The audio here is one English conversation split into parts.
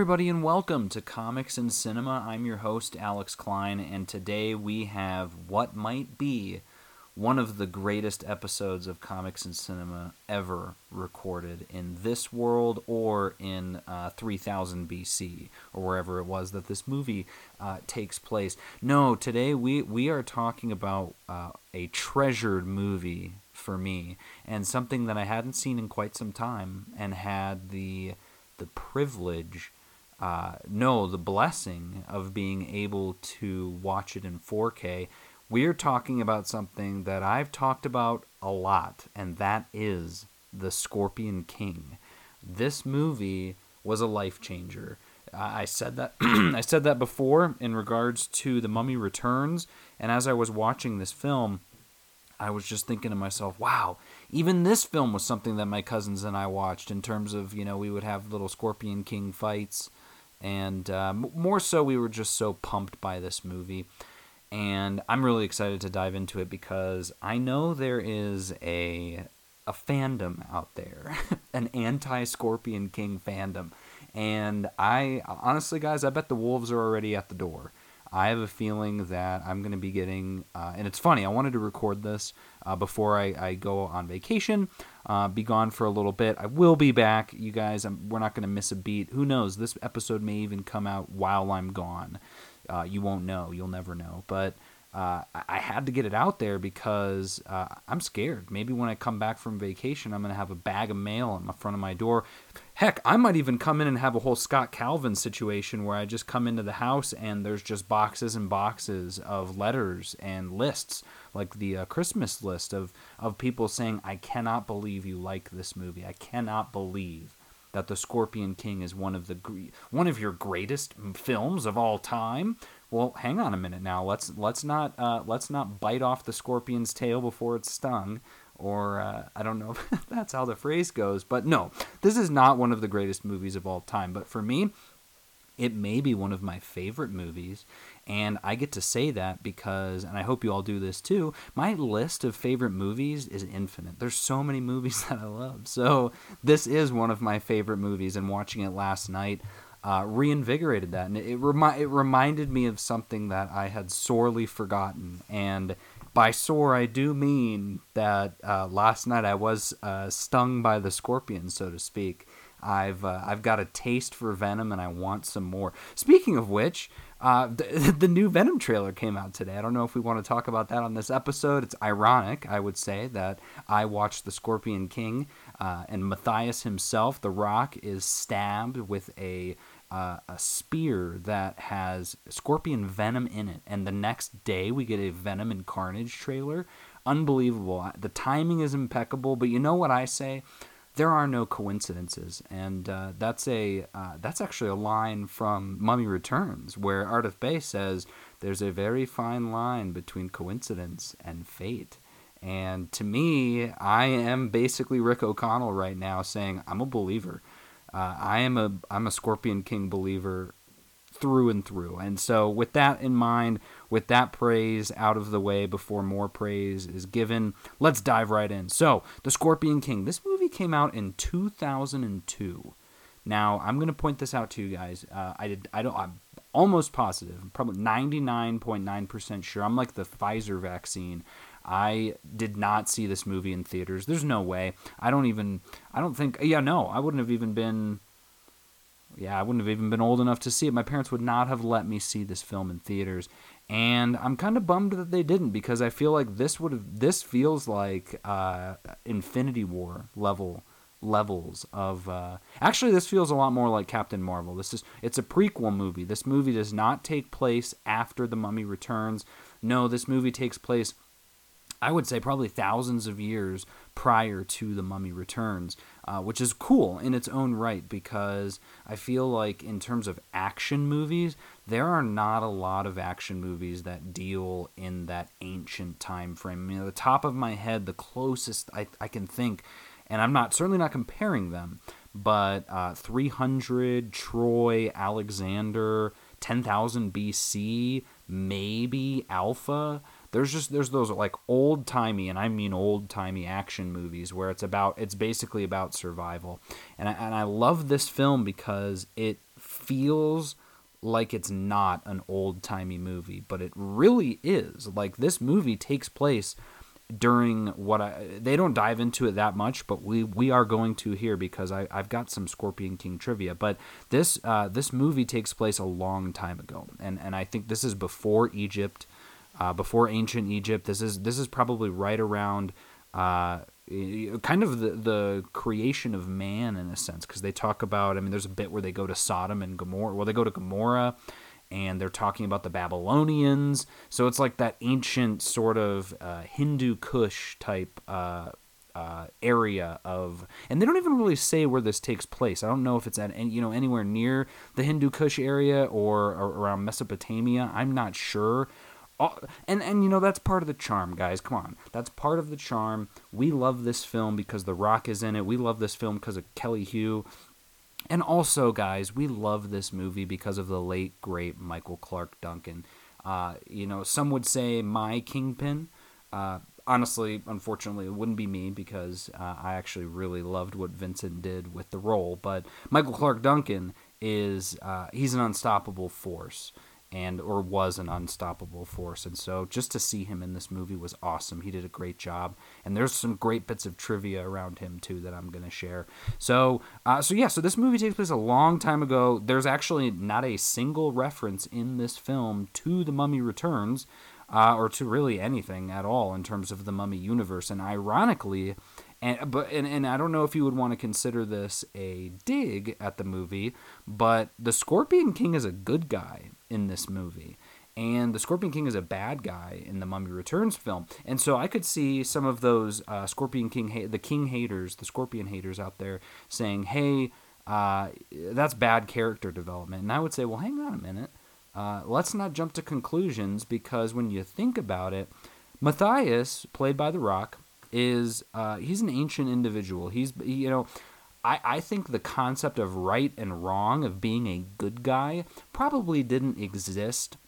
everybody, and welcome to Comics and Cinema. I'm your host, Alex Klein, and today we have what might be one of the greatest episodes of Comics and Cinema ever recorded in this world or in uh, 3000 BC or wherever it was that this movie uh, takes place. No, today we, we are talking about uh, a treasured movie for me and something that I hadn't seen in quite some time and had the the privilege uh, no the blessing of being able to watch it in 4K we're talking about something that I've talked about a lot, and that is The Scorpion King. This movie was a life changer. I said that I said that before in regards to The Mummy Returns, and as I was watching this film, I was just thinking to myself, wow, even this film was something that my cousins and I watched in terms of, you know, we would have little Scorpion King fights. And uh, more so, we were just so pumped by this movie and I'm really excited to dive into it because I know there is a a fandom out there, an anti-Scorpion King fandom, and I honestly, guys, I bet the wolves are already at the door. I have a feeling that I'm going to be getting, uh, and it's funny. I wanted to record this uh, before I, I, go on vacation, uh, be gone for a little bit. I will be back, you guys. I'm, we're not going to miss a beat. Who knows? This episode may even come out while I'm gone. Uh, you won't know. You'll never know. But uh, I had to get it out there because uh, I'm scared. Maybe when I come back from vacation, I'm going to have a bag of mail in the front of my door. Heck, I might even come in and have a whole Scott Calvin situation where I just come into the house and there's just boxes and boxes of letters and lists, like the uh, Christmas list of, of people saying, I cannot believe you like this movie. I cannot believe that The Scorpion King is one of the one of your greatest films of all time. Well, hang on a minute now. Let's let's not uh, let's not bite off the scorpion's tail before it's stung, or uh, I don't know if that's how the phrase goes. But no, this is not one of the greatest movies of all time. But for me, it may be one of my favorite movies. And I get to say that because, and I hope you all do this too, my list of favorite movies is infinite. There's so many movies that I love. So this is one of my favorite movies, and watching it last night uh, reinvigorated that. And it, remi- it reminded me of something that I had sorely forgotten. And by sore, I do mean that uh, last night I was uh, stung by the scorpion, so to speak. I've uh, I've got a taste for Venom and I want some more. Speaking of which, uh, the, the new Venom trailer came out today. I don't know if we want to talk about that on this episode. It's ironic, I would say, that I watched The Scorpion King uh, and Mathayus himself, The Rock, is stabbed with a uh, a spear that has scorpion venom in it, and the next day we get a Venom and Carnage trailer. Unbelievable. The timing is impeccable, but you know what I say? there are no coincidences, and uh, that's a uh, that's actually a line from Mummy Returns, where Ardath Bey says there's a very fine line between coincidence and fate. And to me, I am basically Rick O'Connell right now, saying I'm a believer. Uh, I am a I'm a Scorpion King believer through and through. And so, with that in mind, with that praise out of the way before more praise is given, let's dive right in. So, The Scorpion King. This movie came out in 2002. Now, I'm going to point this out to you guys. Uh, I did. I don't. I'm almost positive. I'm probably 99.9% sure. I'm like the Pfizer vaccine. I did not see this movie in theaters. There's no way. I don't even. I don't think. Yeah, no. I wouldn't have even been yeah, I wouldn't have even been old enough to see it. My parents would not have let me see this film in theaters, and I'm kind of bummed that they didn't because I feel like this would have this feels like uh, Infinity War level levels of uh, actually this feels a lot more like Captain Marvel. This is it's a prequel movie. This movie does not take place after the Mummy returns. No, this movie takes place I would say probably thousands of years prior to the Mummy Returns, uh, which is cool in its own right because I feel like in terms of action movies, there are not a lot of action movies that deal in that ancient time frame. I the top of my head, the closest I, I can think, and I'm not certainly not comparing them, but uh, 300, Troy, Alexander, 10,000 BC, maybe Alpha there's just there's those like old timey and I mean old timey action movies where it's about it's basically about survival and I, and I love this film because it feels like it's not an old timey movie, but it really is. Like this movie takes place during what I they don't dive into it that much, but we we are going to here because I I've got some Scorpion King trivia. But this uh, this movie takes place a long time ago, and and I think this is before Egypt, uh, before ancient Egypt. This is this is probably right around. Uh, kind of the, the creation of man in a sense because they talk about i mean there's a bit where they go to sodom and gomorrah well they go to gomorrah and they're talking about the babylonians so it's like that ancient sort of uh, hindu kush type uh, uh, area of and they don't even really say where this takes place i don't know if it's at any, you know anywhere near the hindu kush area or, or around mesopotamia i'm not sure and and you know that's part of the charm, guys. Come on, that's part of the charm. We love this film because The Rock is in it. We love this film because of Kelly Hu, and also, guys, we love this movie because of the late great Michael Clarke Duncan. Uh, you know, some would say my kingpin. Uh, honestly, unfortunately, it wouldn't be me because uh, I actually really loved what Vincent did with the role. But Michael Clarke Duncan is uh, he's an unstoppable force and or was an unstoppable force. And so just to see him in this movie was awesome. He did a great job. And there's some great bits of trivia around him too that i'm to share. So uh, so yeah so this movie takes place a long time ago. There's actually not a single reference in this film to the mummy returns uh, or to really anything at all in terms of the mummy universe. And ironically and but and, and I don't know if you would want to consider this a dig at the movie, but the Scorpion King is a good guy in this movie. And the Scorpion King is a bad guy in the Mummy Returns film, and so I could see some of those uh, Scorpion King, ha- the King haters, the Scorpion haters out there saying, "Hey, uh, that's bad character development." And I would say, "Well, hang on a minute. Uh, let's not jump to conclusions because when you think about it, Mathayus, played by The Rock, is uh, he's an ancient individual. He's you know. I, I think the concept of right and wrong, of being a good guy, probably didn't exist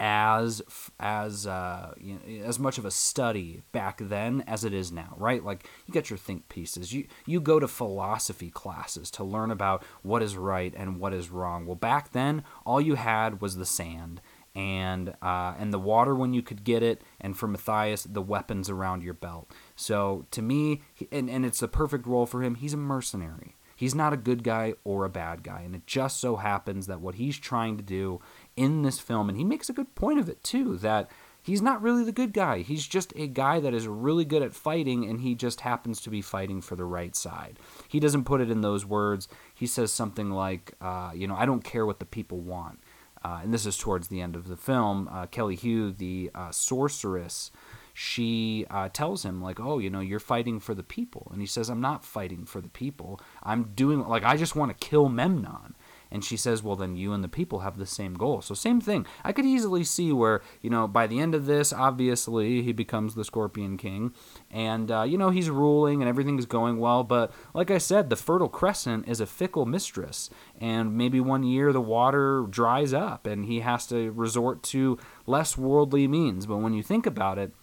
as as uh, you know, as much of a study back then as it is now, right? Like you get your think pieces. You you go to philosophy classes to learn about what is right and what is wrong. Well, back then all you had was the sand and uh, and the water when you could get it, and for Mathayus, the weapons around your belt. So to me, and, and it's a perfect role for him. He's a mercenary. He's not a good guy or a bad guy, and it just so happens that what he's trying to do in this film, and he makes a good point of it too, that he's not really the good guy. He's just a guy that is really good at fighting, and he just happens to be fighting for the right side. He doesn't put it in those words. He says something like, uh, you know, I don't care what the people want. Uh, and this is towards the end of the film. Uh, Kelly Hu, the uh, sorceress, she uh, tells him like, "Oh, you know, you're fighting for the people," and he says, "I'm not fighting for the people. I'm doing like I just want to kill Memnon." And she says, Well, then you and the people have the same goal. So, same thing. I could easily see where, you know, by the end of this, obviously, he becomes the Scorpion King. And, uh, you know, he's ruling and everything's going well. But, like I said, the Fertile Crescent is a fickle mistress. And maybe one year the water dries up and he has to resort to less worldly means. But when you think about it,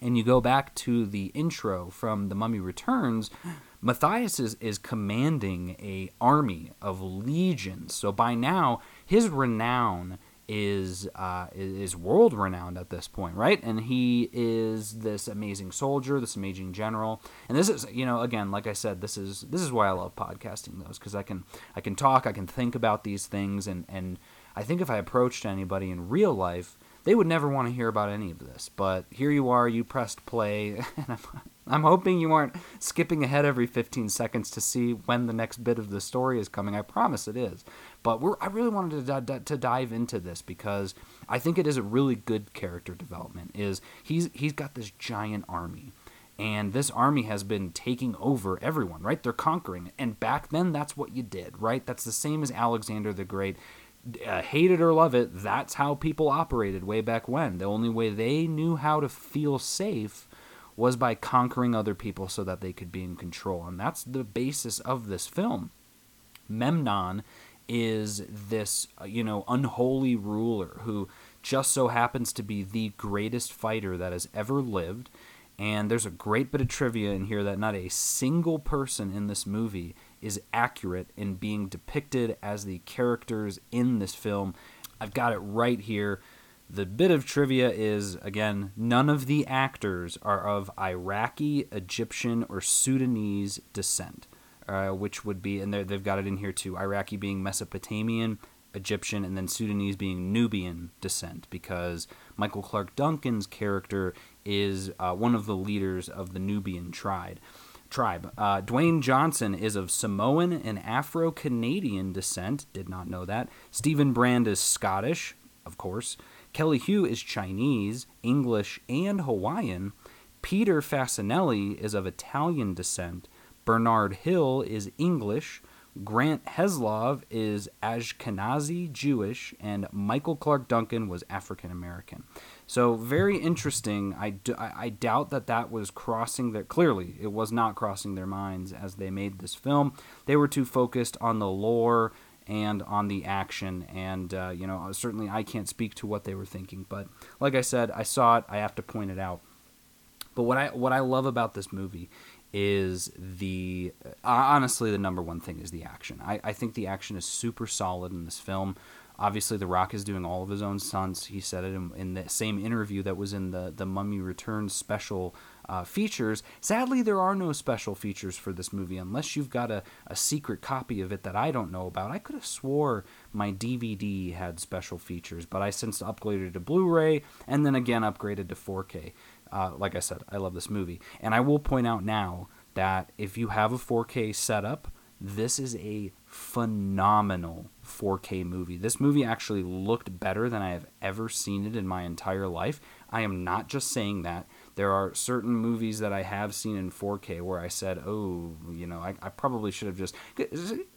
and you go back to the intro from The Mummy Returns, Mathayus is, is commanding a army of legions. So by now, his renown is uh, is world renowned at this point, right? And he is this amazing soldier, this amazing general. And this is, you know, again, like I said, this is this is why I love podcasting those because I can I can talk, I can think about these things, and and I think if I approached anybody in real life, they would never want to hear about any of this. But here you are, you pressed play, and I'm, I'm hoping you aren't skipping ahead every 15 seconds to see when the next bit of the story is coming. I promise it is. But we're, I really wanted to, to dive into this because I think it is a really good character development. Is he's he's got this giant army and this army has been taking over everyone right they're conquering and back then that's what you did right that's the same as alexander the great uh, hate it or love it, that's how people operated way back when. The only way they knew how to feel safe was by conquering other people so that they could be in control. And that's the basis of this film. Memnon is this, uh, you know, unholy ruler who just so happens to be the greatest fighter that has ever lived. And there's a great bit of trivia in here that not a single person in this movie is accurate in being depicted as the characters in this film. I've got it right here. The bit of trivia is again, none of the actors are of Iraqi, Egyptian, or Sudanese descent, uh, which would be, and they've got it in here too Iraqi being Mesopotamian, Egyptian, and then Sudanese being Nubian descent, because Michael Clarke Duncan's character is uh, one of the leaders of the Nubian tribe. Tribe. Uh, Dwayne Johnson is of Samoan and Afro Canadian descent. Did not know that. Steven Brand is Scottish, of course. Kelly Hu is Chinese, English, and Hawaiian. Peter Facinelli is of Italian descent. Bernard Hill is English. Grant Heslov is Ashkenazi Jewish, and Michael Clarke Duncan was African American. So very interesting. I, d- I doubt that that was crossing their clearly it was not crossing their minds as they made this film. They were too focused on the lore and on the action, and uh, you know certainly I can't speak to what they were thinking. But like I said, I saw it. I have to point it out. But what I what I love about this movie is the uh, honestly the number one thing is the action. I, I think the action is super solid in this film. Obviously, The Rock is doing all of his own stunts. He said it in, in the same interview that was in the the Mummy Returns special uh, features. Sadly, there are no special features for this movie unless you've got a, a secret copy of it that I don't know about. I could have swore my DVD had special features, but I since upgraded to Blu-ray and then again upgraded to 4K. Uh, like I said, I love this movie, and I will point out now that if you have a 4K setup, this is a phenomenal 4K movie. This movie actually looked better than I have ever seen it in my entire life. I am not just saying that. There are certain movies that I have seen in 4K where I said, oh, you know, I, I probably should have just.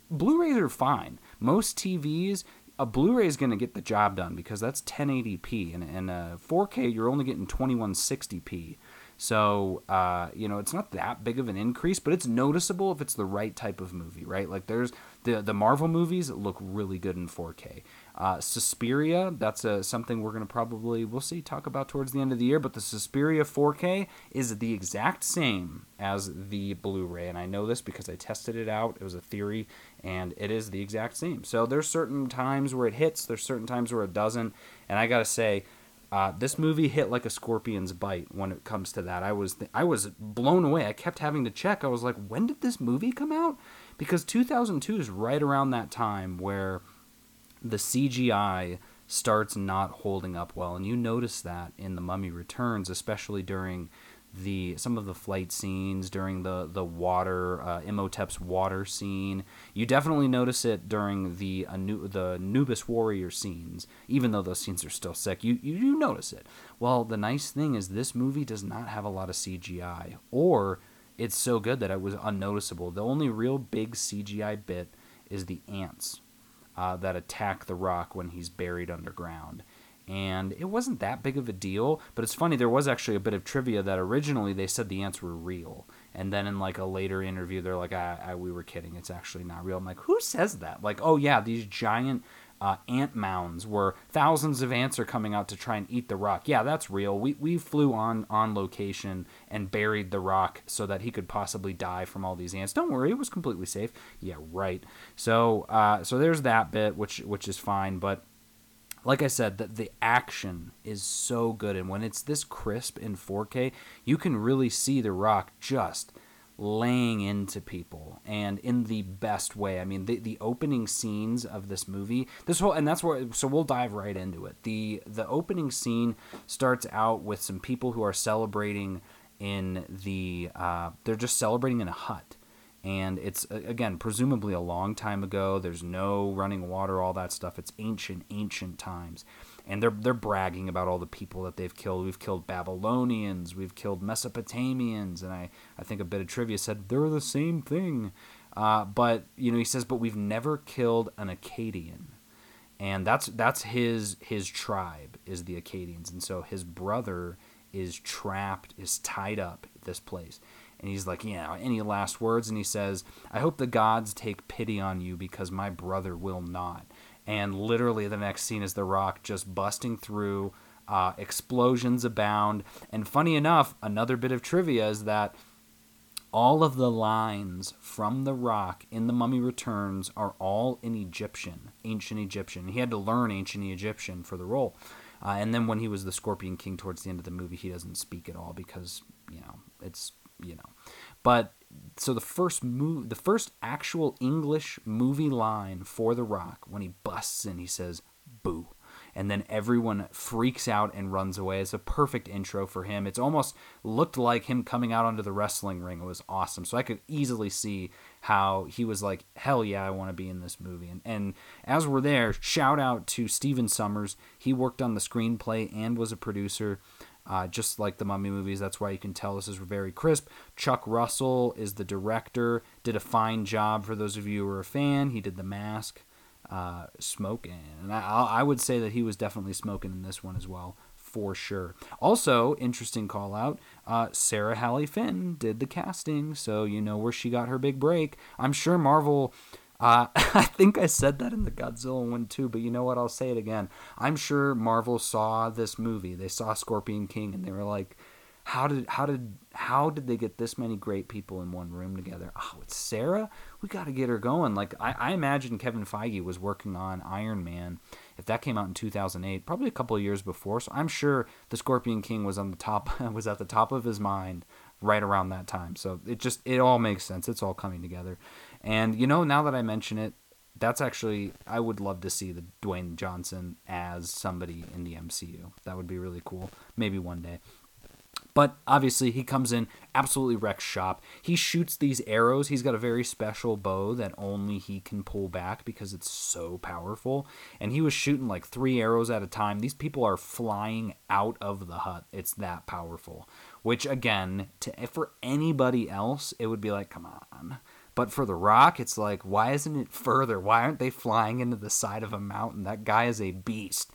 Blu rays are fine. Most TVs, a Blu-ray is going to get the job done because that's 1080p, and and a 4K you're only getting 2160p. So, uh, you know, it's not that big of an increase, but it's noticeable if it's the right type of movie, right? Like there's the the Marvel movies look really good in 4K. Uh, Suspiria, that's a, something we're going to probably, we'll see, talk about towards the end of the year, but the Suspiria 4K is the exact same as the Blu ray. And I know this because I tested it out. It was a theory, and it is the exact same. So there's certain times where it hits, there's certain times where it doesn't. And I got to say, uh, this movie hit like a scorpion's bite when it comes to that. I was th- I was blown away. I kept having to check. I was like, when did this movie come out? Because 2002 is right around that time where the CGI starts not holding up well, and you notice that in The Mummy Returns, especially during the some of the flight scenes during the the water uh, Imhotep's water scene. You definitely notice it during the Anu- the Anubis warrior scenes, even though those scenes are still sick. You you do notice it. Well, the nice thing is this movie does not have a lot of CGI, or it's so good that it was unnoticeable. The only real big CGI bit is the ants uh, that attack the rock when he's buried underground and it wasn't that big of a deal. But it's funny, there was actually a bit of trivia that originally they said the ants were real, and then in like a later interview, they're like, I, I, "We were kidding. It's actually not real." I'm like, "Who says that?" Like, "Oh yeah, these giant." Uh, ant mounds where thousands of ants are coming out to try and eat the rock. Yeah, that's real. We, we flew on on location and buried the rock so that he could possibly die from all these ants. Don't worry, it was completely safe. Yeah, right. So uh, so there's that bit, which which is fine. But like I said, the, the action is so good. And when it's this crisp in 4K, you can really see The Rock just laying into people and in the best way. I mean, the, the opening scenes of this movie, this whole, and that's where, so we'll dive right into it. The, the opening scene starts out with some people who are celebrating in the, uh, they're just celebrating in a hut and it's again presumably a long time ago. There's no running water all that stuff. It's ancient ancient times. And they're they're bragging about all the people that they've killed. We've killed babylonians. We've killed mesopotamians. And i i think a bit of trivia said they're the same thing. Uh, but you know he says but we've never killed an akkadian and that's that's his his tribe is the akkadians and so his brother is trapped is tied up at this place and he's like, yeah, any last words? And he says, I hope the gods take pity on you because my brother will not. And literally, the next scene is The Rock just busting through. Uh, explosions abound. And funny enough, another bit of trivia is that all of the lines from The Rock in The Mummy Returns are all in Egyptian, ancient Egyptian. He had to learn ancient Egyptian for the role. Uh, and then when he was the Scorpion King towards the end of the movie, he doesn't speak at all because, you know, it's, you know. But so the first move, the first actual English movie line for The Rock, when he busts in, he says, boo and then everyone freaks out and runs away. It's a perfect intro for him. It's almost looked like him coming out onto the wrestling ring. It was awesome. So I could easily see how he was like, hell yeah, I want to be in this movie. And, and as we're there, shout out to Stephen Sommers. He worked on the screenplay and was a producer. Uh, just like the Mummy movies. That's why you can tell this is very crisp. Chuck Russell is the director, did a fine job for those of you who are a fan. He did The Mask uh, smoking. And I, I would say that he was definitely smoking in this one as well, for sure. Also, interesting call out uh, Sarah Halley Finn did the casting, so you know where she got her big break. I'm sure Marvel. Uh, I think I said that in the Godzilla one too, but you know what? I'll say it again. I'm sure Marvel saw this movie. They saw Scorpion King, and they were like, how did how did how did they get this many great people in one room together? Oh, it's Sarah. We got to get her going. Like I, I imagine Kevin Feige was working on Iron Man. If that came out in 2008, probably a couple of years before, so I'm sure the Scorpion King was on the top was at the top of his mind right around that time. So it just it all makes sense. It's all coming together. And you know, now that I mention it, that's actually I would love to see the Dwayne Johnson as somebody in the MCU. That would be really cool. Maybe one day. But obviously, he comes in, absolutely wrecks shop. He shoots these arrows. He's got a very special bow that only he can pull back because it's so powerful. And he was shooting like three arrows at a time. These people are flying out of the hut. It's that powerful. Which, again, to, for anybody else, it would be like, come on. But for The Rock, it's like, why isn't it further? Why aren't they flying into the side of a mountain? That guy is a beast.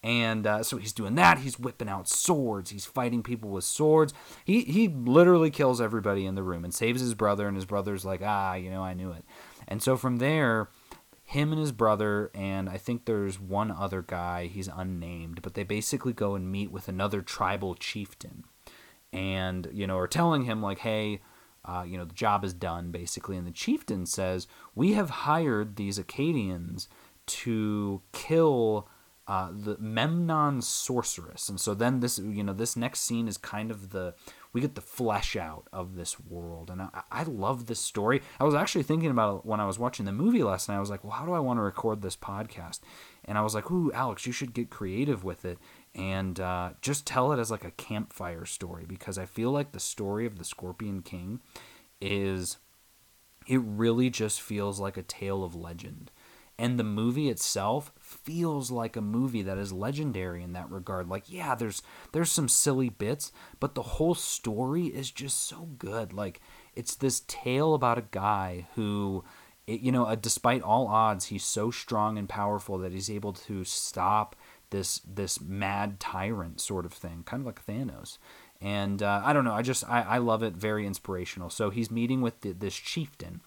And uh, so he's doing that. He's whipping out swords. He's fighting people with swords. He he literally kills everybody in the room and saves his brother. And his brother's like, ah, you know, I knew it. And so from there, him and his brother, and I think there's one other guy. He's unnamed, but they basically go and meet with another tribal chieftain, and you know, are telling him like, hey. Uh, you know the job is done basically and the chieftain says we have hired these akkadians to kill uh, the Memnon sorceress, and so then this you know this next scene is kind of the we get the flesh out of this world, and I, I love this story. I was actually thinking about when I was watching the movie last night. I was like, well, how do I want to record this podcast? And I was like, ooh, Alex, you should get creative with it and uh, just tell it as like a campfire story because I feel like the story of the Scorpion King is it really just feels like a tale of legend. And the movie itself feels like a movie that is legendary in that regard. Like yeah there's there's some silly bits but the whole story is just so good. Like it's this tale about a guy who you know uh, despite all odds he's so strong and powerful that he's able to stop this this mad tyrant sort of thing kind of like thanos. And uh, i don't know i just I, I love it very inspirational. So he's meeting with the, this chieftain.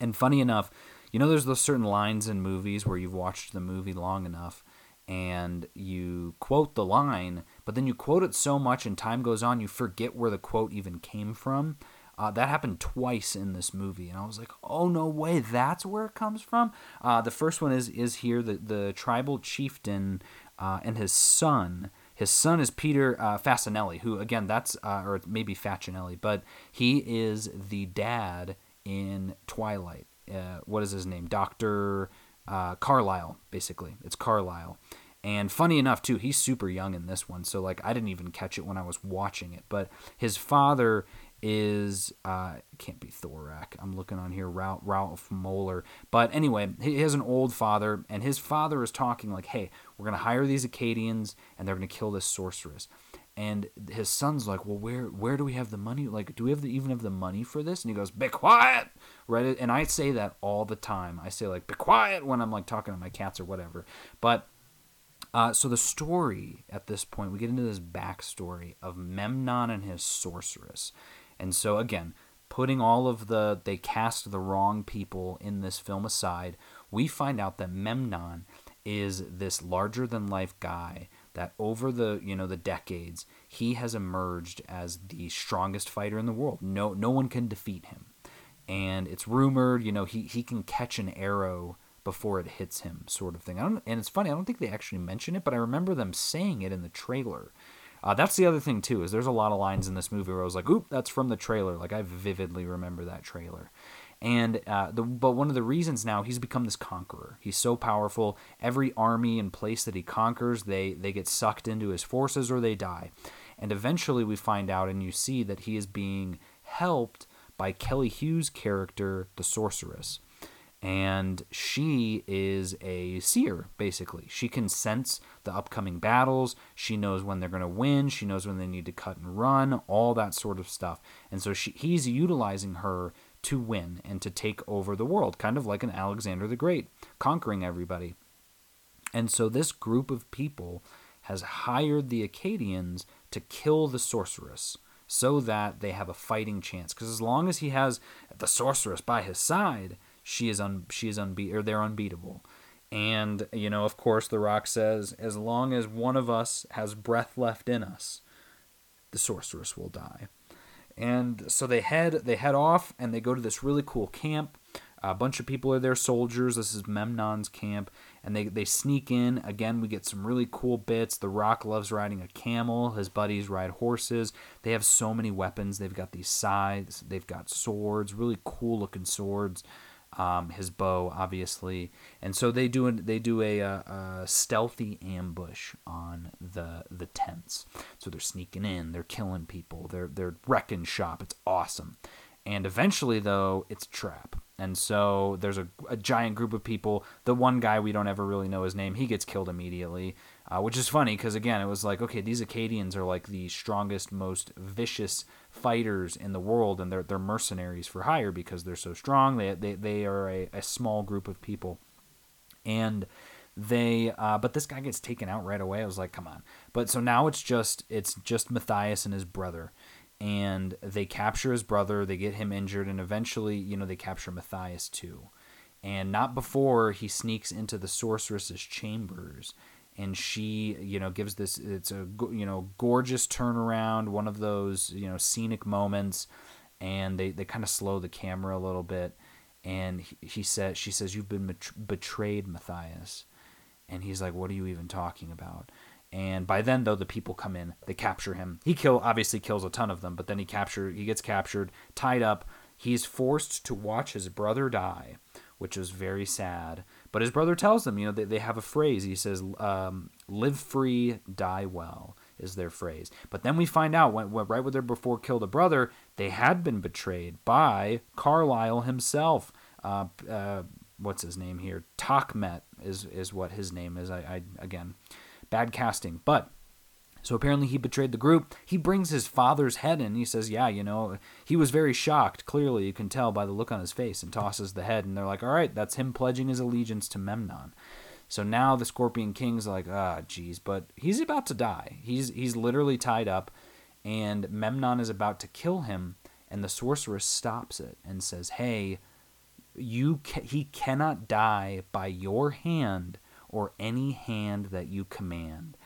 And funny enough you know, there's those certain lines in movies where you've watched the movie long enough and you quote the line, but then you quote it so much and time goes on, you forget where the quote even came from. Uh, that happened twice in this movie, and I was like, "Oh no way, that's where it comes from." Uh, the first one is is here the the tribal chieftain uh, and his son. His son is Peter uh, Facinelli, who again that's uh, or maybe Facinelli, but he is the dad in Twilight uh, what is his name? Doctor Carlisle. Basically, it's Carlisle. And funny enough, too, he's super young in this one, so like I didn't even catch it when I was watching it. But his father is uh, can't be Thorak. I'm looking on here, Ralph, Ralph Moeller. But anyway, he has an old father, and his father is talking like, "Hey, we're gonna hire these Akkadians, and they're gonna kill this sorceress." and his son's like, "Well, where where do we have the money? Like, do we have the, even have the money for this?" And he goes, "Be quiet!" Right? And I say that all the time. I say like, "Be quiet!" when I'm like talking to my cats or whatever. But uh, so the story at this point, we get into this backstory of Memnon and his sorceress, and so again, putting all of the they cast the wrong people in this film aside, we find out that Memnon is this larger than life guy that over the you know the decades he has emerged as the strongest fighter in the world. No no one can defeat him. And it's rumored, you know, he, he can catch an arrow before it hits him, sort of thing. And it's funny, I don't think they actually mention it, but I remember them saying it in the trailer. Uh, that's the other thing too, is there's a lot of lines in this movie where I was like, "Oop, that's from the trailer." Like I vividly remember that trailer. And uh, the, but one of the reasons now he's become this conqueror. He's so powerful. Every army and place that he conquers, they they get sucked into his forces or they die. And eventually, we find out and you see that he is being helped by Kelly Hu's character, the sorceress and she is a seer basically. She can sense the upcoming battles. She knows when they're going to win. She knows when they need to cut and run all that sort of stuff. And so she, he's utilizing her to win and to take over the world kind of like an alexander the great conquering everybody. And so this group of people has hired the akkadians to kill the sorceress so that they have a fighting chance. Because as long as he has the sorceress by his side she is un she is unbeat or they're unbeatable. And you know, of course, The Rock says, as long as one of us has breath left in us, the sorceress will die. And so they head they head off and they go to this really cool camp. A bunch of people are there, soldiers. This is Memnon's camp, and they they sneak in. Again, we get some really cool bits. The Rock loves riding a camel. His buddies ride horses. They have so many weapons. They've got these scythes. They've got swords, really cool looking swords um, his bow, obviously, and so they do they do a, a, a, stealthy ambush on the the tents. So they're sneaking in, they're killing people, they're they're wrecking shop. It's awesome, and eventually though it's a trap. And so there's a, a giant group of people. The one guy we don't ever really know his name, he gets killed immediately, uh, which is funny because again, it was like, okay, these Akkadians are like the strongest, most vicious fighters in the world, and they're they're mercenaries for hire because they're so strong. They they they are a, a small group of people, and they uh, but this guy gets taken out right away. I was like, come on. But so now it's just it's just Mathayus and his brother, and they capture his brother. They get him injured, and eventually, you know, they capture Mathayus too. And not before he sneaks into the sorceress's chambers and she you know gives this it's a you know gorgeous turnaround one of those you know scenic moments and they, they kind of slow the camera a little bit and he, he said she says you've been betrayed mathayus. And he's like what are you even talking about? And by then though the people come in they capture him. He kill obviously kills a ton of them but then he captured he gets captured tied up. He's forced to watch his brother die which was very sad but his brother tells them, you know, they, they have a phrase. He says, um, live free, die well, is their phrase. But then we find out, when, when, right when they're before killed a brother, they had been betrayed by Carlisle himself. Uh, uh, what's his name here? Takmet is, is what his name is. I, I Again, bad casting. But so apparently he betrayed the group. He brings his father's head in. He says, "Yeah, you know, he was very shocked. Clearly, you can tell by the look on his face." And tosses the head. And they're like, "All right, that's him pledging his allegiance to Memnon." So now the Scorpion King's like, "Ah, geez," but he's about to die. He's he's literally tied up, and Memnon is about to kill him. And the sorceress stops it and says, "Hey, you ca- he cannot die by your hand or any hand that you command."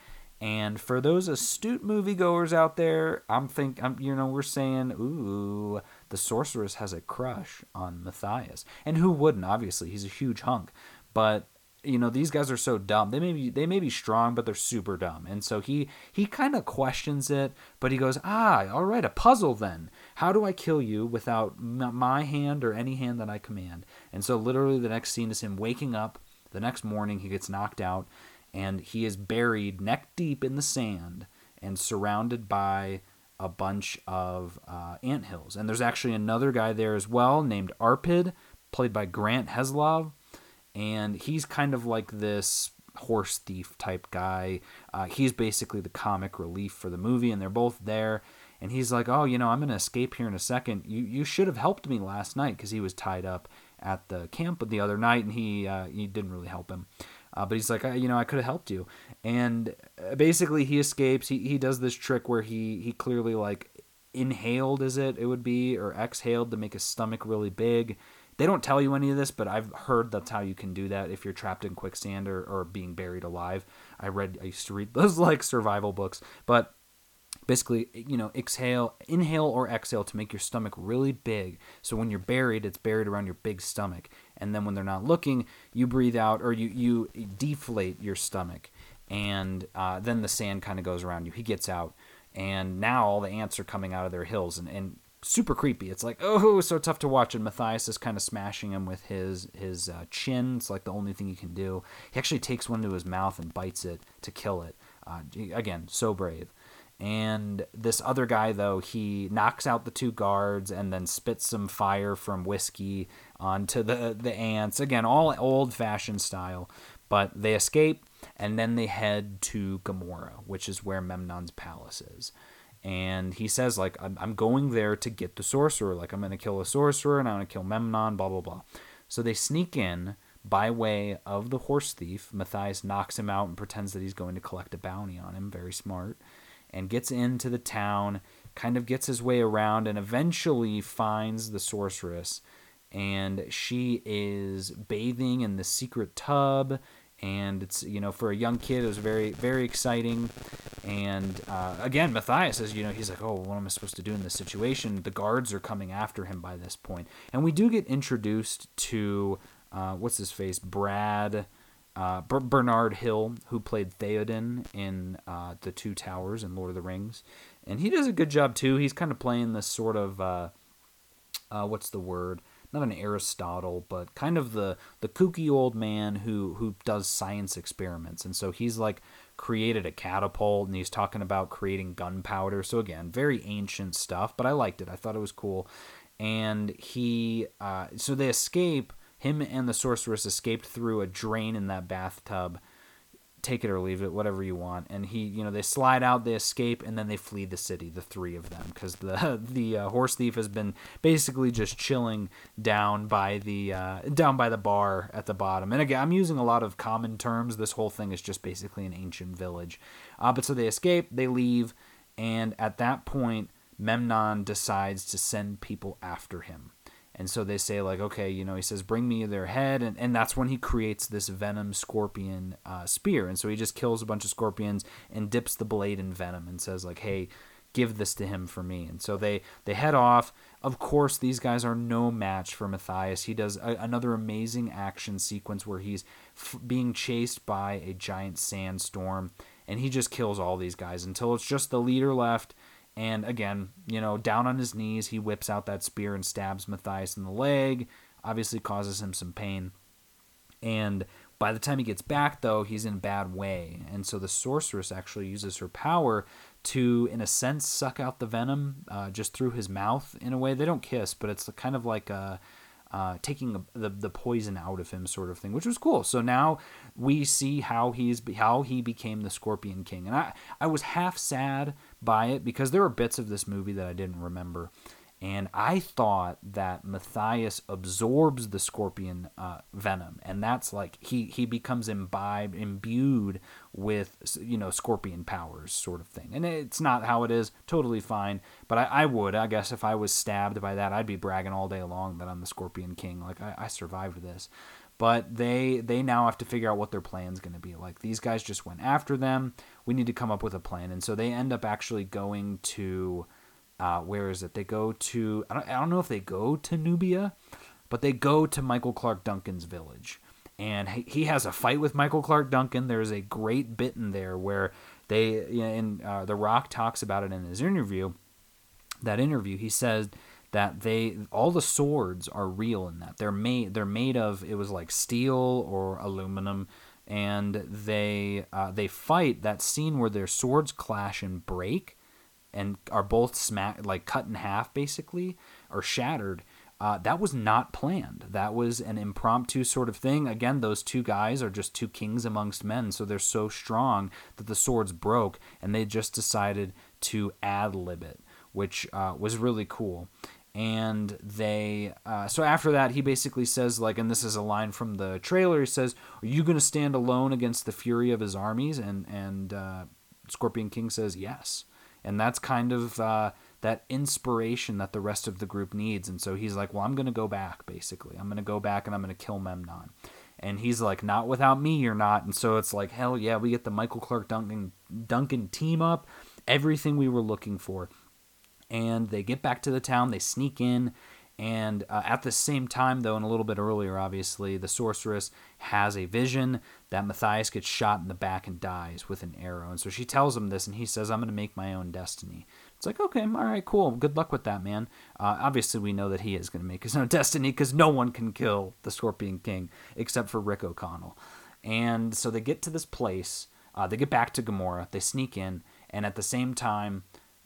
And for those astute moviegoers out there, I'm think I'm, you know we're saying, ooh, the sorceress has a crush on Mathayus, and who wouldn't? Obviously, he's a huge hunk, but you know these guys are so dumb. They may be they may be strong, but they're super dumb. And so he he kind of questions it, but he goes, ah, all right, a puzzle then. How do I kill you without my hand or any hand that I command? And so literally the next scene is him waking up. The next morning he gets knocked out and he is buried neck deep in the sand and surrounded by a bunch of uh, ant hills. And there's actually another guy there as well named Arpid, played by Grant Heslov, and he's kind of like this horse thief type guy. Uh, he's basically the comic relief for the movie, and they're both there. And he's like, "Oh, you know, I'm gonna escape here in a second. You you should have helped me last night because he was tied up at the camp the other night, and he uh, he didn't really help him." Uh, but he's like, you know, I could have helped you. And uh, basically, he escapes. He he does this trick where he he clearly like inhaled, is it? It would be or exhaled to make his stomach really big. they don't tell you any of this, but I've heard that's how you can do that if you're trapped in quicksand or, or being buried alive. I read, I used to read those like survival books, but basically, you know, exhale, inhale or exhale to make your stomach really big. So when you're buried, it's buried around your big stomach. And then when they're not looking, you breathe out or you, you deflate your stomach. And uh, then the sand kind of goes around you. He gets out. And now all the ants are coming out of their hills. And, and super creepy. It's like, oh, so tough to watch. And Mathayus is kind of smashing him with his his uh, chin. It's like the only thing he can do. He actually takes one to his mouth and bites it to kill it. Uh, again, so brave. And this other guy, though, he knocks out the two guards and then spits some fire from whiskey onto the the ants. Again, all old fashioned style. But they escape and then they head to Gomorrah, which is where Memnon's palace is. And he says like I'm, I'm going there to get the sorcerer. Like i'm going to kill a sorcerer and i'm going to kill memnon blah blah blah. So they sneak in by way of the horse thief. Mathayus knocks him out and pretends that he's going to collect a bounty on him. Very smart. And gets into the town kind of gets his way around and eventually finds the sorceress and she is bathing in the secret tub and it's you know for a young kid it was very very exciting. And uh, again mathayus is you know he's like oh what am i supposed to do in this situation? The guards are coming after him by this point. and we do get introduced to uh, what's his face? Brad uh, B- bernard hill who played theoden in uh, the two towers in lord of the rings. And he does a good job too. He's kind of playing this sort of uh, uh, what's the word not an Aristotle, but kind of the the kooky old man who who does science experiments. And so he's like created a catapult and he's talking about creating gunpowder. So again, very ancient stuff, but I liked it. I thought it was cool. And he uh, so they escape. Him and the sorceress escaped through a drain in that bathtub take it or leave it, whatever you want. And he, you know, they slide out, they escape, and then they flee the city, the three of them, because the the uh, horse thief has been basically just chilling down by the uh, down by the bar at the bottom. And again, I'm using a lot of common terms. This whole thing is just basically an ancient village. Uh, but so they escape, they leave, and at that point, Memnon decides to send people after him. And so they say, like, okay, you know, he says, bring me their head. And, and that's when he creates this venom scorpion uh, spear. And so he just kills a bunch of scorpions and dips the blade in venom and says, like, hey, give this to him for me. And so they, they head off. Of course, these guys are no match for Mathayus. He does a, another amazing action sequence where he's f- being chased by a giant sandstorm. And he just kills all these guys until it's just the leader left and again, you know, down on his knees, he whips out that spear and stabs Mathayus in the leg, obviously causes him some pain. And by the time he gets back, though, he's in a bad way. And so the sorceress actually uses her power to, in a sense, suck out the venom uh, just through his mouth in a way. They don't kiss, but it's kind of like a uh, taking the the poison out of him, sort of thing, which was cool. So now we see how he's how he became the Scorpion King, and I I was half sad by it because there are bits of this movie that I didn't remember. And I thought that Mathayus absorbs the scorpion uh, venom, and that's like he he becomes imbibed, imbued with you know scorpion powers, sort of thing. And it's not how it is. Totally fine, but I, I would, I guess, if I was stabbed by that, I'd be bragging all day long that I'm the Scorpion King. Like I, I survived this but they they now have to figure out what their plan's going to be like these guys just went after them we need to come up with a plan. And so they end up actually going to uh, where is it? They go to I don't, I don't know if they go to nubia but they go to michael Clarke duncan's village. And he has a fight with michael Clarke duncan. There's a great bit in there where they and uh, the rock talks about it in his interview. That interview he says that they all the swords are real in that. They're made they're made of it was like steel or aluminum and they uh, they fight that scene where their swords clash and break and are both smack like cut in half basically or shattered uh, that was not planned. That was an impromptu sort of thing. Again those two guys are just two kings amongst men so they're so strong that the swords broke and they just decided to ad lib it which uh, was really cool and they uh, so after that he basically says like and this is a line from the trailer he says are you going to stand alone against the fury of his armies and and uh, scorpion king says yes and that's kind of uh, that inspiration that the rest of the group needs. And so he's like, "Well, I'm going to go back basically. I'm going to go back and I'm going to kill Memnon." And he's like, "Not without me, you're not." And so it's like, "Hell yeah, we get the Michael clarke Duncan Duncan team up, everything we were looking for." And they get back to the town, they sneak in and uh, at the same time, though, and a little bit earlier, obviously, the sorceress has a vision that Mathayus gets shot in the back and dies with an arrow. And so she tells him this, and he says, I'm going to make my own destiny. It's like, okay, all right, cool. Good luck with that, man. Uh, obviously, we know that he is going to make his own destiny because no one can kill the Scorpion King except for Rick O'Connell. And so they get to this place. Uh, they get back to Gomorrah. They sneak in, and at the same time,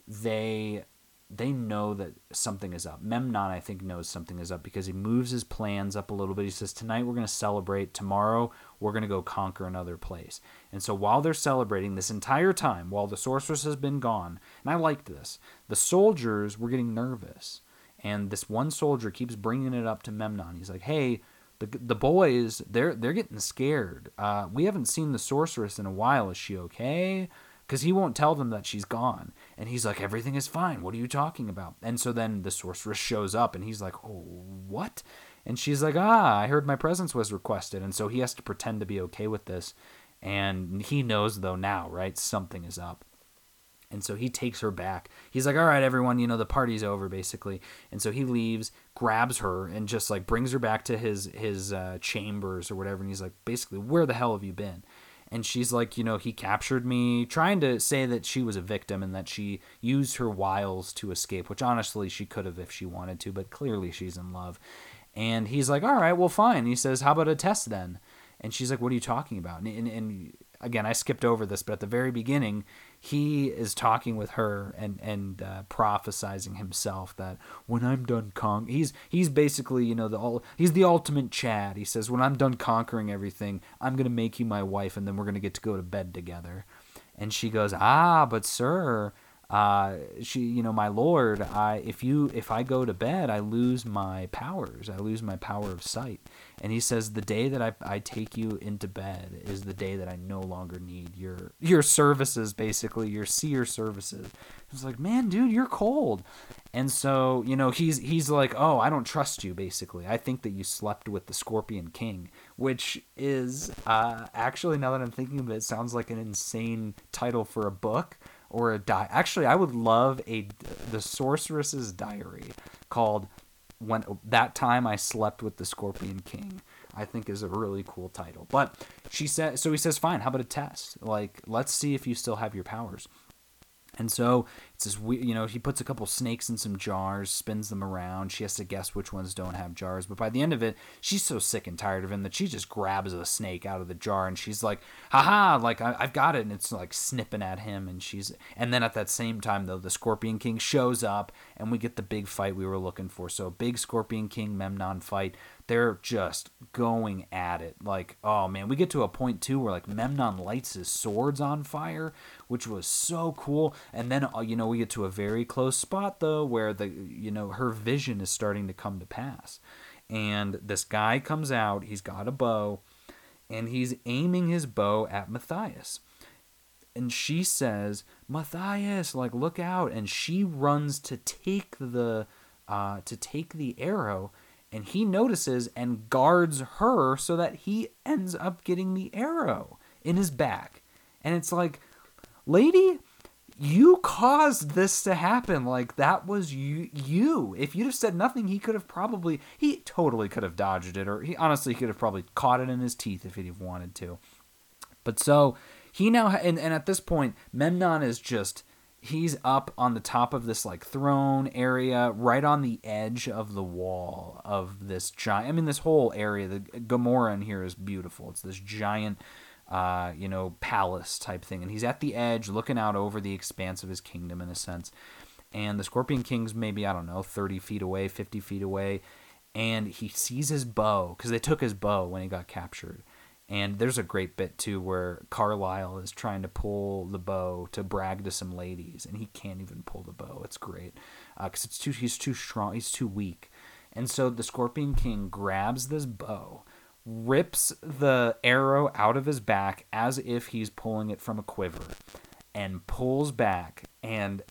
they they know that something is up. Memnon, I think, knows something is up because he moves his plans up a little bit. He says, Tonight we're going to celebrate. Tomorrow we're going to go conquer another place. And so while they're celebrating this entire time, while the sorceress has been gone, and I liked this, the soldiers were getting nervous. And this one soldier keeps bringing it up to Memnon. He's like, Hey, the, the boys, they're, they're getting scared. Uh, we haven't seen the sorceress in a while. Is she okay? Because he won't tell them that she's gone. And he's like, everything is fine. What are you talking about? And so then the sorceress shows up and he's like, oh, what? And she's like, ah, I heard my presence was requested. And so he has to pretend to be okay with this. And he knows, though, now, right? Something is up. And so he takes her back. He's like, all right, everyone, you know, the party's over, basically. And so he leaves, grabs her, and just like brings her back to his, his uh, chambers or whatever. And he's like, basically, where the hell have you been? And she's like, you know, he captured me, trying to say that she was a victim and that she used her wiles to escape, which honestly she could have if she wanted to, but clearly she's in love. And he's like, all right, well, fine. He says, how about a test then? And she's like, what are you talking about? And, and, and again, I skipped over this, but at the very beginning, he is talking with her and and uh, prophesizing himself that when I'm done con he's he's basically you know the all he's the ultimate Chad. He says when I'm done conquering everything, I'm gonna make you my wife, and then we're gonna get to go to bed together. And she goes, ah, but sir, uh, she, you know, my lord, I if you if I go to bed, I lose my powers. I lose my power of sight. And he says, the day that I, I take you into bed is the day that I no longer need your your services, basically your seer services. It's like, man, dude, you're cold. And so, you know, he's he's like, oh, I don't trust you. Basically, I think that you slept with the Scorpion King, which is uh, actually now that I'm thinking of it, sounds like an insane title for a book or a die. Actually, I would love a the sorceress's diary called "When That Time I Slept with the Scorpion King." I think is a really cool title. But she said, so he says, "Fine, how about a test? Like, let's see if you still have your powers." And so it's this you know, he puts a couple snakes in some jars, spins them around. She has to guess which ones don't have jars. But by the end of it, she's so sick and tired of him that she just grabs a snake out of the jar and she's like, haha, like I, have got it. And it's like snipping at him. And she's, and then at that same time, though, the Scorpion King shows up and we get the big fight we were looking for. So, big Scorpion King Memnon fight they're just going at it. Like, oh man, we get to a point too where like Memnon lights his swords on fire, which was so cool. And then uh, you know we get to a very close spot though where the you know her vision is starting to come to pass, and this guy comes out. He's got a bow, and he's aiming his bow at Mathayus. And she says, Mathayus, like look out! And she runs to take the uh, to take the arrow and he notices and guards her so that he ends up getting the arrow in his back. And it's like, lady, you caused this to happen. Like that was you. You. If you'd have said nothing, he could have probably. He totally could have dodged it, or he honestly could have probably caught it in his teeth if he'd have wanted to. But so he now, and, and at this point, Memnon is just he's up on the top of this like throne area right on the edge of the wall of this giant i mean this whole area the gomorrah in here is beautiful it's this giant uh, you know palace type thing. And he's at the edge looking out over the expanse of his kingdom in a sense. And the scorpion king's maybe i don't know 30 feet away 50 feet away. And he sees his bow because they took his bow when he got captured. And there's a great bit too where Carlisle is trying to pull the bow to brag to some ladies, and he can't even pull the bow. It's great because uh, it's too he's too strong, he's too weak, and so the Scorpion King grabs this bow, rips the arrow out of his back as if he's pulling it from a quiver, and pulls back, and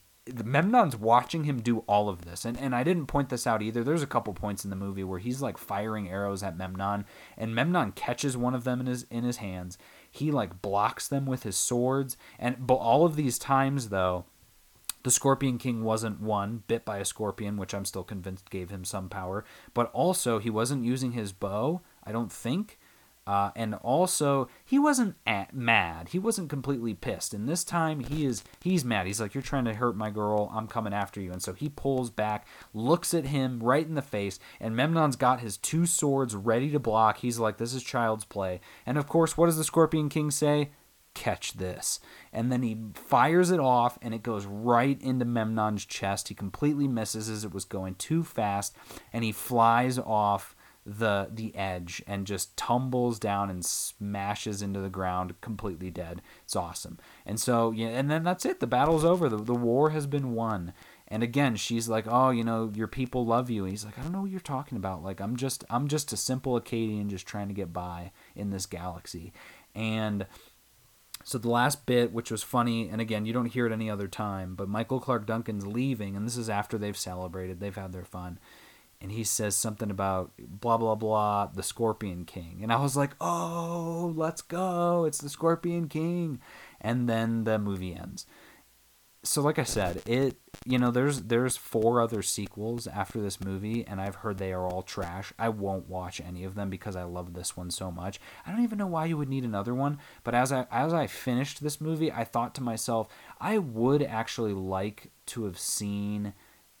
Memnon's watching him do all of this. And and I didn't point this out either. There's a couple points in the movie where he's like firing arrows at Memnon and Memnon catches one of them in his in his hands. He like blocks them with his swords and but all of these times though the Scorpion King wasn't one bit by a scorpion, which I'm still convinced gave him some power, but also he wasn't using his bow, I don't think. Uh, and also, he wasn't at, mad. He wasn't completely pissed. And this time, he is he's mad. He's like, "You're trying to hurt my girl. I'm coming after you." And so he pulls back, looks at him right in the face, and Memnon's got his two swords ready to block. He's like, "This is child's play." And of course, what does the Scorpion King say? Catch this. And then he fires it off, and it goes right into Memnon's chest. He completely misses as it was going too fast, and he flies off the the edge and just tumbles down and smashes into the ground completely dead. It's awesome. And so yeah, and then that's it. The battle's over. The the war has been won. And again, she's like, "Oh, you know, your people love you." And he's like, "I don't know what you're talking about. Like, I'm just I'm just a simple Akkadian just trying to get by in this galaxy." And so the last bit, which was funny, and again, you don't hear it any other time, but Michael Clarke Duncan's leaving, and this is after they've celebrated, they've had their fun and he says something about blah blah blah the scorpion king. And i was like oh let's go. It's the scorpion king. And then the movie ends. So like i said it you know there's there's four other sequels after this movie and i've heard they are all trash. I won't watch any of them because i love this one so much. I don't even know why you would need another one but as i as i finished this movie i thought to myself i would actually like to have seen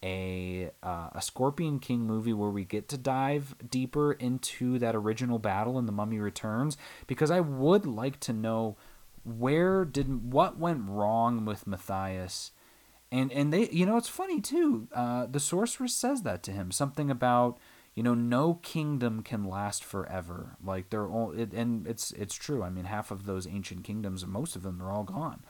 a uh, a Scorpion King movie where we get to dive deeper into that original battle in The Mummy Returns because I would like to know where did what went wrong with Mathayus? And and they you know it's funny too uh, the sorceress says that to him something about you know no kingdom can last forever. Like they're all it, and it's it's true. I mean half of those ancient kingdoms most of them they're all gone.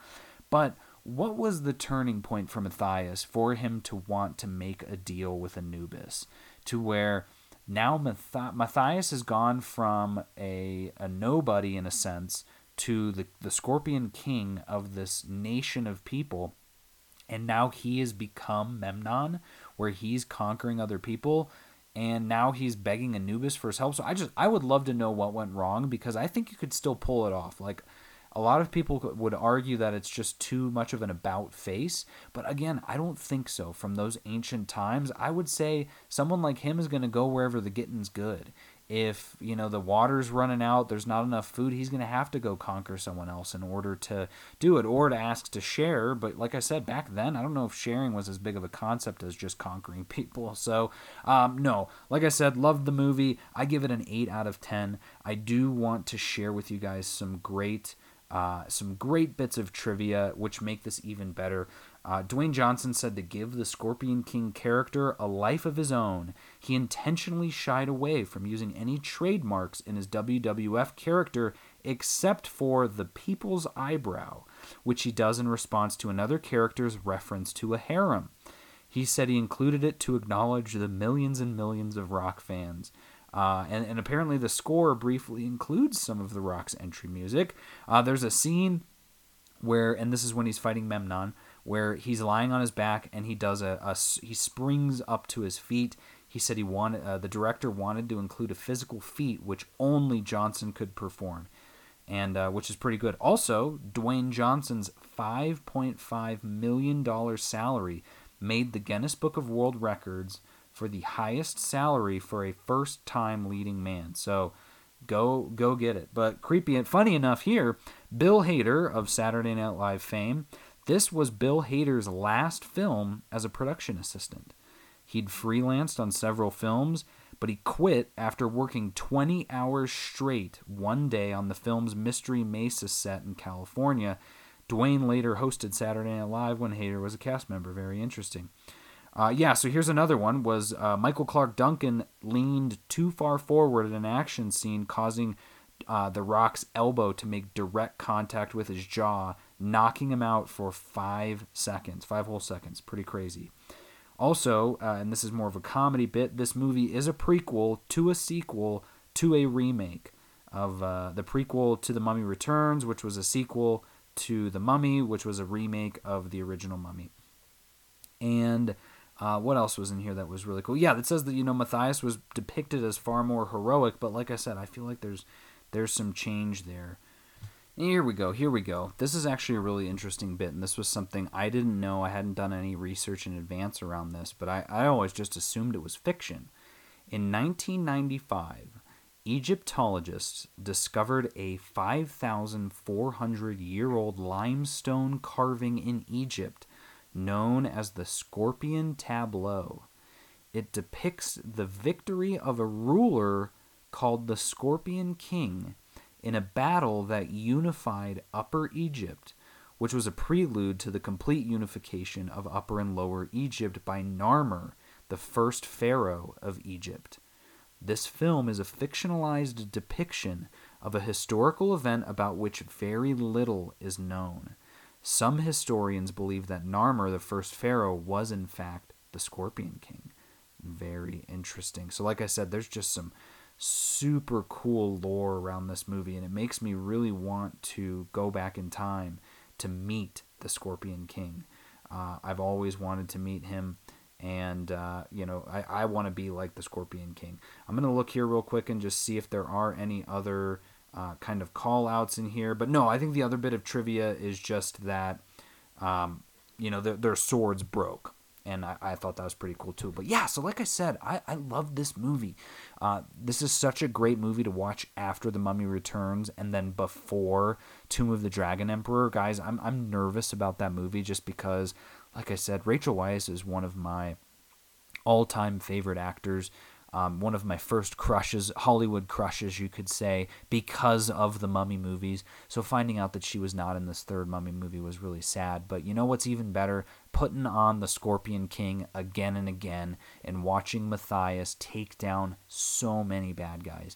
But what was the turning point for Mathayus for him to want to make a deal with Anubis to where now Mathayus has gone from a, a nobody in a sense to the, the scorpion king of this nation of people and now he has become Memnon where he's conquering other people and now he's begging Anubis for his help. So I just I would love to know what went wrong because I think you could still pull it off. Like a lot of people would argue that it's just too much of an about face, but again, I don't think so. From those ancient times, I would say someone like him is going to go wherever the getting's good. If, you know, the water's running out, there's not enough food, he's going to have to go conquer someone else in order to do it or to ask to share. But like I said, back then, I don't know if sharing was as big of a concept as just conquering people. So, um, no, like I said, loved the movie. I give it an 8 out of 10. I do want to share with you guys some great uh, some great bits of trivia, which make this even better. Uh, Dwayne Johnson said to give the Scorpion King character a life of his own, he intentionally shied away from using any trademarks in his WWF character except for the people's eyebrow, which he does in response to another character's reference to a harem. He said he included it to acknowledge the millions and millions of rock fans. Uh, and, and apparently the score briefly includes some of the Rock's entry music. Uh, there's a scene where, and this is when he's fighting Memnon, where he's lying on his back and he does a, a he springs up to his feet. He said he wanted uh, the director wanted to include a physical feat which only Johnson could perform, and uh, which is pretty good. Also, Dwayne Johnson's 5.5 million dollar salary made the Guinness Book of World Records for the highest salary for a first time leading man. So go go get it. But creepy and funny enough here, Bill Hader of Saturday Night Live fame, this was Bill Hader's last film as a production assistant. He'd freelanced on several films, but he quit after working 20 hours straight one day on the film's Mystery Mesa set in California. Dwayne later hosted Saturday Night Live when Hader was a cast member. Very interesting. Uh, yeah, so here's another one. Was uh, Michael Clarke Duncan leaned too far forward in an action scene, causing uh, the Rock's elbow to make direct contact with his jaw, knocking him out for five seconds, five whole seconds. Pretty crazy. Also, uh, and this is more of a comedy bit, this movie is a prequel to a sequel to a remake of uh, the prequel to The Mummy Returns, which was a sequel to The Mummy, which was a remake of the original Mummy. And uh, what else was in here that was really cool? Yeah, it says that you know Mathayus was depicted as far more heroic, but like I said, I feel like there's there's some change there. Here we go. Here we go. This is actually a really interesting bit, and this was something I didn't know. I hadn't done any research in advance around this, but I, I always just assumed it was fiction. In 1995, Egyptologists discovered a 5,400 year old limestone carving in Egypt known as the Scorpion Tableau. It depicts the victory of a ruler called the Scorpion King in a battle that unified Upper Egypt, which was a prelude to the complete unification of Upper and Lower Egypt by Narmer, the first pharaoh of Egypt. This film is a fictionalized depiction of a historical event about which very little is known. Some historians believe that Narmer, the first pharaoh, was in fact the Scorpion King. Very interesting. So, like I said, there's just some super cool lore around this movie, and it makes me really want to go back in time to meet the Scorpion King. Uh, I've always wanted to meet him, and uh, you know, I, I want to be like the Scorpion King. I'm gonna look here real quick and just see if there are any other uh, kind of call outs in here. But no, I think the other bit of trivia is just that, um, you know, their, their swords broke and I, I, thought that was pretty cool too. But yeah, so like I said, I, I love this movie. Uh, this is such a great movie to watch after The Mummy Returns and then before Tomb of the Dragon Emperor. Guys, I'm, I'm nervous about that movie just because, like I said, Rachel Weisz is one of my all time favorite actors um, one of my first crushes, Hollywood crushes, you could say, because of the Mummy movies. So finding out that she was not in this third Mummy movie was really sad. But you know what's even better? Putting on the Scorpion King again and again and watching Mathayus take down so many bad guys.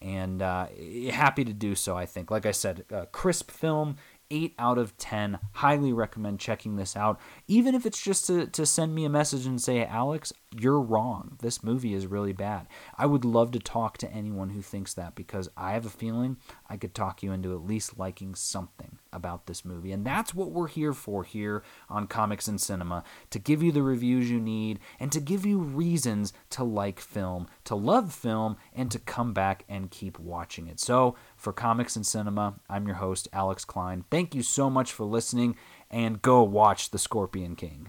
And uh, happy to do so, I think. Like I said, crisp film 8 out of 10. Highly recommend checking this out. Even if it's just to, to send me a message and say, Alex, you're wrong. This movie is really bad. I would love to talk to anyone who thinks that because I have a feeling I could talk you into at least liking something about this movie. And that's what we're here for here on Comics and Cinema to give you the reviews you need and to give you reasons to like film, to love film, and to come back and keep watching it. So, for Comics and Cinema, I'm your host, Alex Klein. Thank you so much for listening and go watch The Scorpion King.